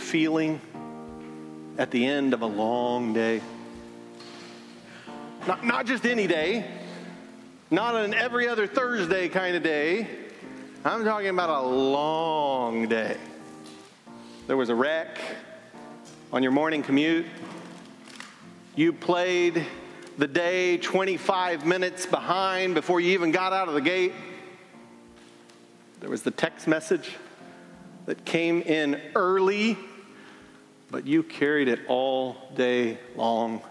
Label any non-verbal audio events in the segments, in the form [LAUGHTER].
feeling at the end of a long day? Not, not just any day, not an every other Thursday kind of day. I'm talking about a long day. There was a wreck on your morning commute. You played the day 25 minutes behind before you even got out of the gate. There was the text message that came in early, but you carried it all day long.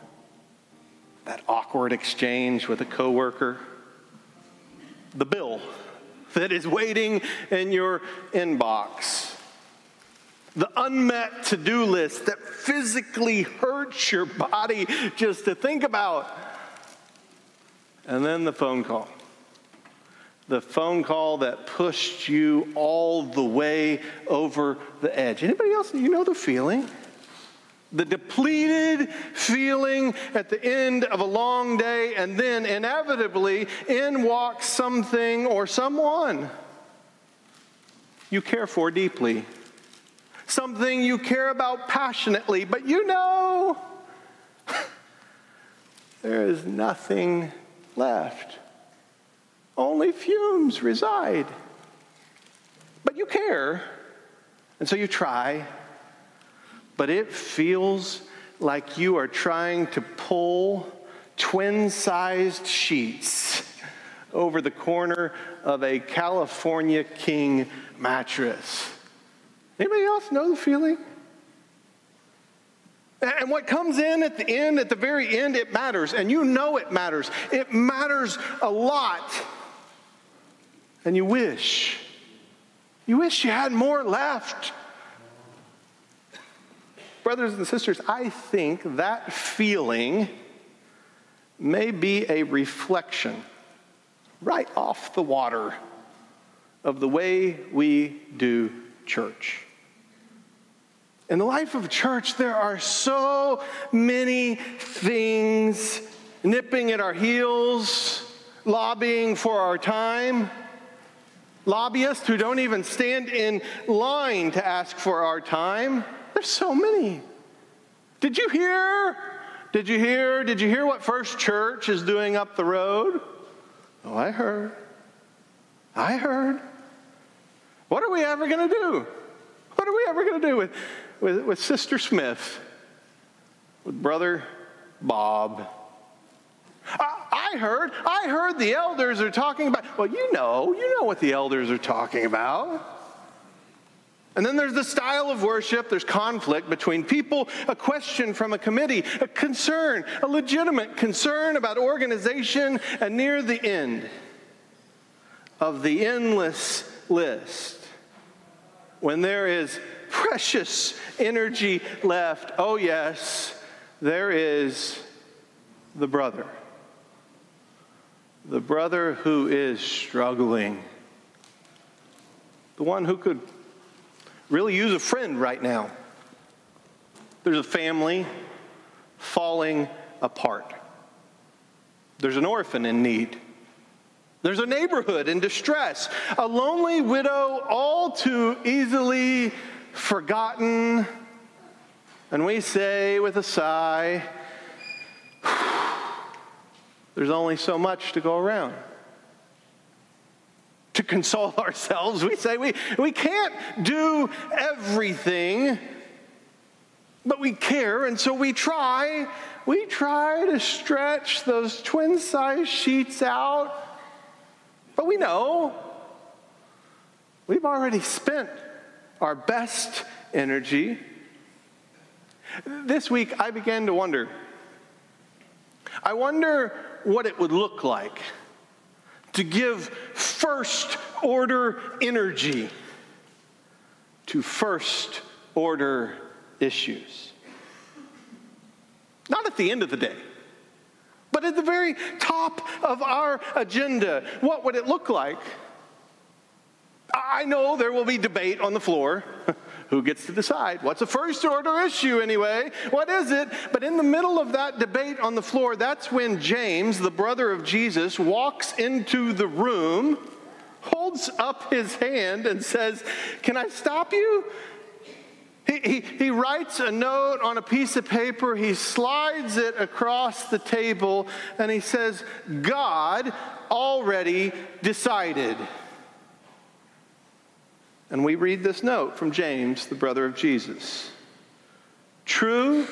That awkward exchange with a coworker. The bill that is waiting in your inbox. The unmet to do list that physically hurts your body just to think about. And then the phone call. The phone call that pushed you all the way over the edge. Anybody else, you know the feeling? The depleted feeling at the end of a long day, and then inevitably in walks something or someone you care for deeply, something you care about passionately, but you know [LAUGHS] there is nothing left. Only fumes reside. But you care, and so you try but it feels like you are trying to pull twin sized sheets [LAUGHS] over the corner of a California King mattress. Anybody else know the feeling? And what comes in at the end, at the very end, it matters. And you know it matters. It matters a lot. And you wish. You wish you had more left brothers and sisters, I think that feeling may be a reflection right off the water of the way we do church. In the life of church, there are so many things nipping at our heels, lobbying for our time. Lobbyists who don't even stand in line to ask for our time. There's so many. Did you hear? Did you hear? Did you hear what First Church is doing up the road? Oh, I heard. I heard. What are we ever going to do? What are we ever going to do with, with, with Sister Smith? With Brother Bob? I, I heard, I heard the elders are talking about, well, you know, you know what the elders are talking about. And then there's the style of worship. There's conflict between people, a question from a committee, a concern, a legitimate concern about organization, and near the end of the endless list, when there is precious energy left, oh, yes, there is the brother. The brother who is struggling. The one who could really use a friend right now. There's a family falling apart. There's an orphan in need. There's a neighborhood in distress. A lonely widow, all too easily forgotten. And we say with a sigh, [SIGHS] there's only so much to go around console [LAUGHS] ourselves. We say we, we can't do everything, but we care, and so we try. We try to stretch those twin size sheets out, but we know we've already spent our best energy. This week, I began to wonder. I wonder what it would look like to give first order energy to first order issues. Not at the end of the day, but at the very top of our agenda. What would it look like? I know there will be debate on the floor. [LAUGHS] Who gets to decide? What's a first order issue anyway? What is it? But in the middle of that debate on the floor, that's when James, the brother of Jesus, walks into the room, holds up his hand, and says, Can I stop you? He, he, he writes a note on a piece of paper, he slides it across the table, and he says, God already decided. And we read this note from James, the brother of Jesus. True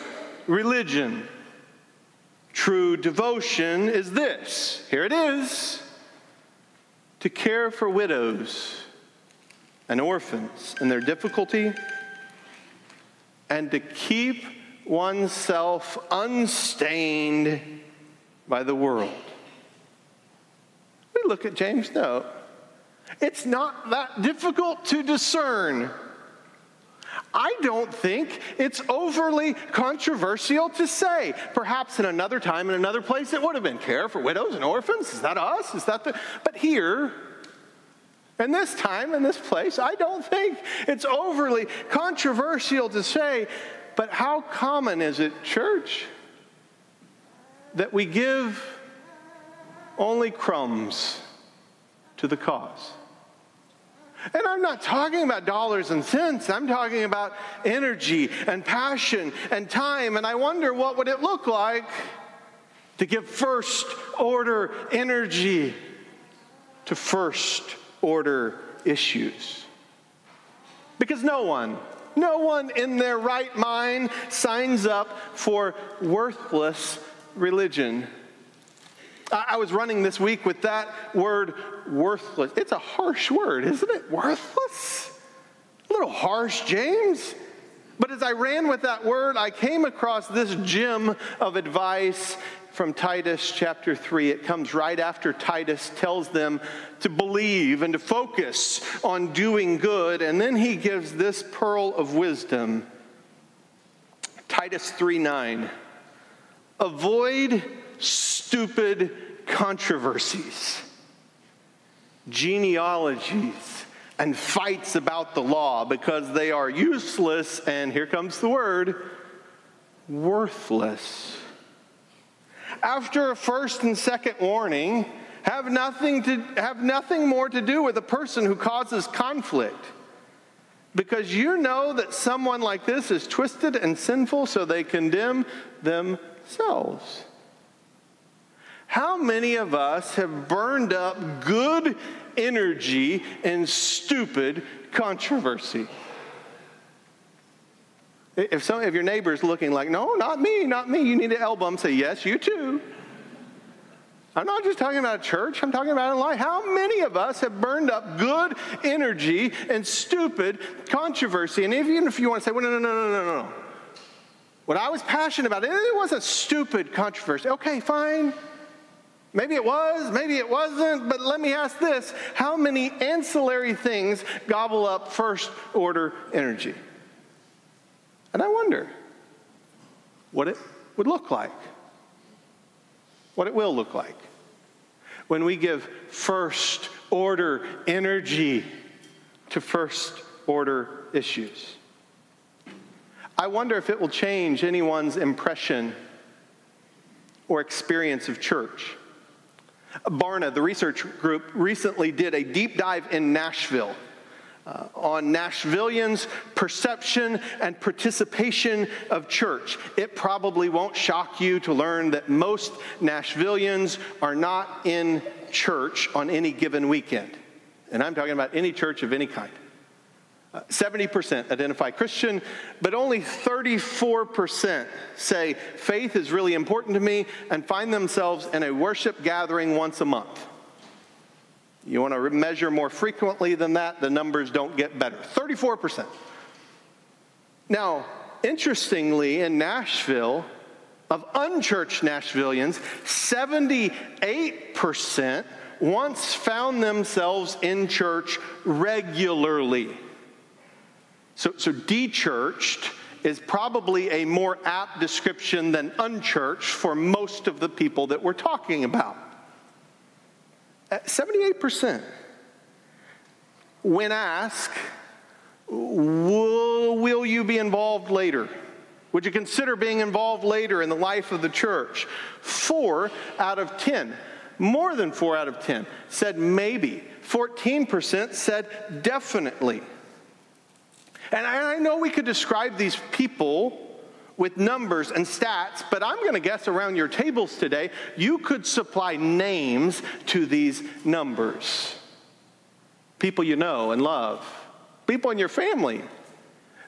religion, true devotion is this. Here it is to care for widows and orphans in their difficulty and to keep oneself unstained by the world. We look at James' note. It's not that difficult to discern. I don't think it's overly controversial to say. Perhaps in another time, in another place, it would have been care for widows and orphans. Is that us? Is that the. But here, and this time, in this place, I don't think it's overly controversial to say, but how common is it, church, that we give only crumbs to the cause? And I'm not talking about dollars and cents. I'm talking about energy and passion and time. And I wonder what would it look like to give first order energy to first order issues. Because no one, no one in their right mind signs up for worthless religion. I was running this week with that word worthless. It's a harsh word, isn't it? Worthless? A little harsh, James. But as I ran with that word, I came across this gem of advice from Titus chapter 3. It comes right after Titus tells them to believe and to focus on doing good. And then he gives this pearl of wisdom Titus 3 9. Avoid stupid controversies, genealogies, and fights about the law because they are useless, and here comes the word worthless. After a first and second warning, have nothing, to, have nothing more to do with a person who causes conflict. Because you know that someone like this is twisted and sinful, so they condemn themselves. How many of us have burned up good energy in stupid controversy? If some of your neighbors looking like, no, not me, not me, you need to elbow them, say, yes, you too. I'm not just talking about church, I'm talking about in life. How many of us have burned up good energy and stupid controversy? And even if you want to say, well, no, no, no, no, no, no. What I was passionate about, it wasn't stupid controversy. Okay, fine. Maybe it was, maybe it wasn't, but let me ask this how many ancillary things gobble up first order energy? And I wonder what it would look like, what it will look like when we give first order energy to first order issues. I wonder if it will change anyone's impression or experience of church. Barna, the research group, recently did a deep dive in Nashville uh, on Nashvillians' perception and participation of church. It probably won't shock you to learn that most Nashvillians are not in church on any given weekend. And I'm talking about any church of any kind. 70% identify Christian, but only 34% say faith is really important to me and find themselves in a worship gathering once a month. You want to measure more frequently than that, the numbers don't get better. 34%. Now, interestingly, in Nashville, of unchurched Nashvillians, 78% once found themselves in church regularly. So, so dechurched is probably a more apt description than unchurched for most of the people that we're talking about. 78%. When asked, will, will you be involved later? Would you consider being involved later in the life of the church? Four out of 10, more than four out of 10, said maybe. 14% said definitely. And I know we could describe these people with numbers and stats, but I'm going to guess around your tables today, you could supply names to these numbers. People you know and love, people in your family,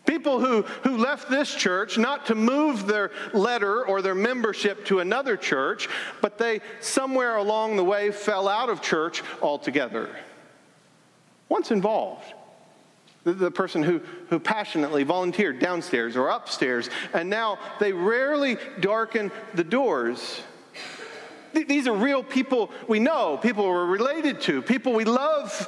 people who, who left this church not to move their letter or their membership to another church, but they somewhere along the way fell out of church altogether. Once involved the, person who, who passionately volunteered downstairs or upstairs, and now they rarely darken the doors. These are real people we know, people we're related to, people we love.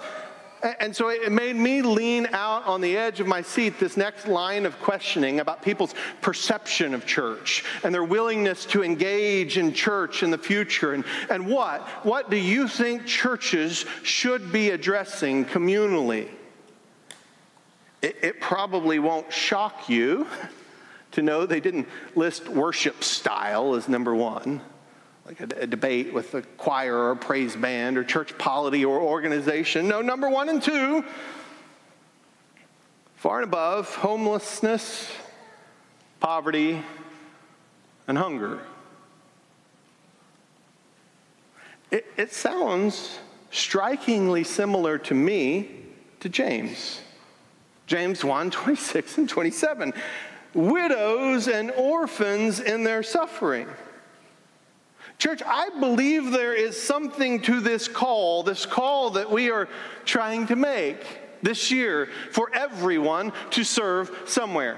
And so it made me lean out on the edge of my seat this next line of questioning about people's perception of church and their willingness to engage in church in the future. And, and what? What do you think churches should be addressing communally? It, it probably won't shock you to know they didn't list worship style as number one, like a, a, debate with a choir or a praise band or church polity or organization. No, number one and two, far and above, homelessness, poverty, and hunger. It, it sounds strikingly similar to me to James. James 1 26 and 27. Widows and orphans in their suffering. Church, I believe there is something to this call, this call that we are trying to make this year for everyone to serve somewhere.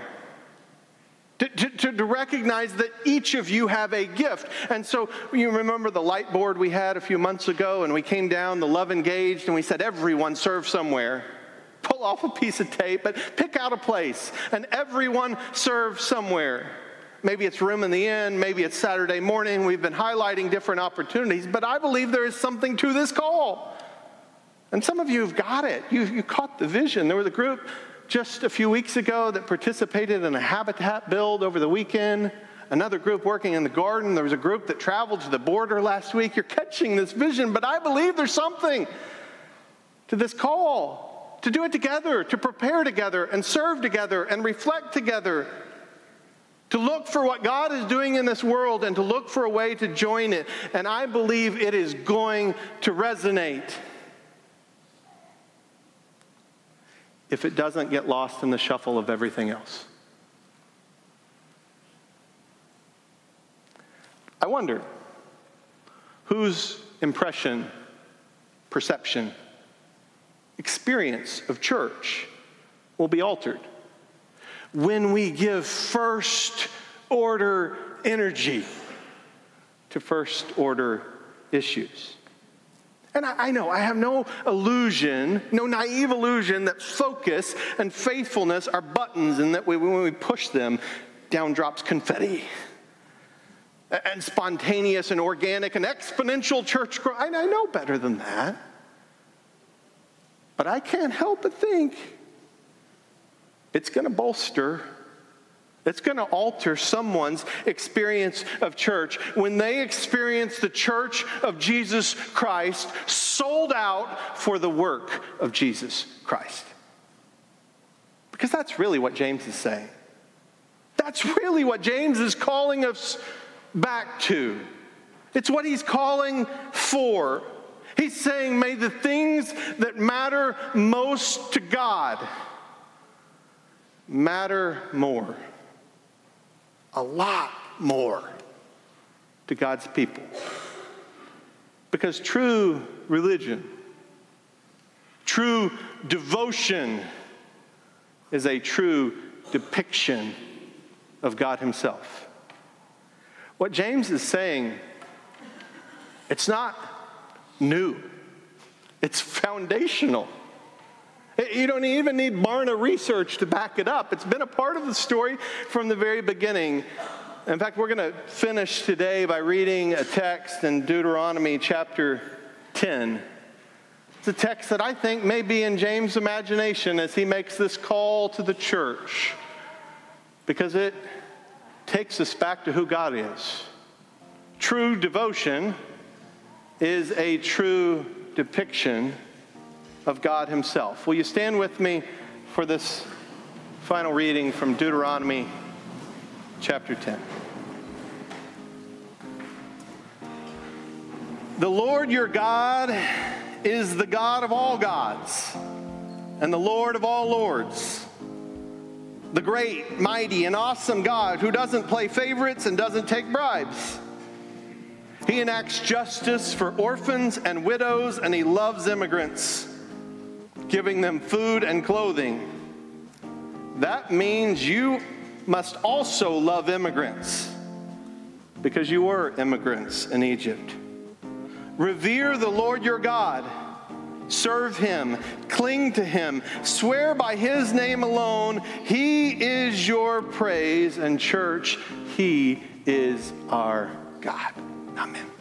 To, to, to, recognize that each of you have a gift. And so you remember the light board we had a few months ago, and we came down, the love engaged, and we said, everyone serve somewhere off a piece of tape, but pick out a place and everyone serve somewhere. Maybe it's room in the inn, maybe it's Saturday morning. We've been highlighting different opportunities, but I believe there is something to this call. And some of you have got it. You, you caught the vision. There was a group just a few weeks ago that participated in a habitat build over the weekend. Another group working in the garden. There was a group that traveled to the border last week. You're catching this vision, but I believe there's something to this call to do it together, to prepare together and serve together and reflect together, to look for what God is doing in this world and to look for a way to join it. And I believe it is going to resonate. If it doesn't get lost in the shuffle of everything else. I wonder whose impression, perception, experience of church will be altered when we give first order energy to first order issues. And I, I, know I have no illusion, no naive illusion that focus and faithfulness are buttons and that we, when we push them, down drops confetti. And spontaneous and organic and exponential church growth. I, I know better than that. But I can't help but think it's going to bolster, it's going to alter someone's experience of church when they experience the church of Jesus Christ sold out for the work of Jesus Christ. Because that's really what James is saying. That's really what James is calling us back to. It's what he's calling for. He's saying, may the things that matter most to God matter more, a lot more to God's people. Because true religion, true devotion, is a true depiction of God Himself. What James is saying, it's not new, it's foundational. You don't even need Barna research to back it up. It's been a part of the story from the very beginning. In fact, we're going to finish today by reading a text in Deuteronomy chapter 10. It's a text that I think may be in James' imagination as he makes this call to the church because it takes us back to who God is. True devotion is a true depiction of God Himself. Will you stand with me for this Final reading from Deuteronomy chapter 10. The Lord your God is the God of all gods and the Lord of all lords. The great, mighty, and awesome God who doesn't play favorites and doesn't take bribes. He enacts justice for orphans and widows, and he loves immigrants, giving them food and clothing. That means you must also love immigrants because you were immigrants in Egypt. Revere the Lord your God. Serve him, cling to him, swear by his name alone. He is your praise, and church, he is our God. Amen.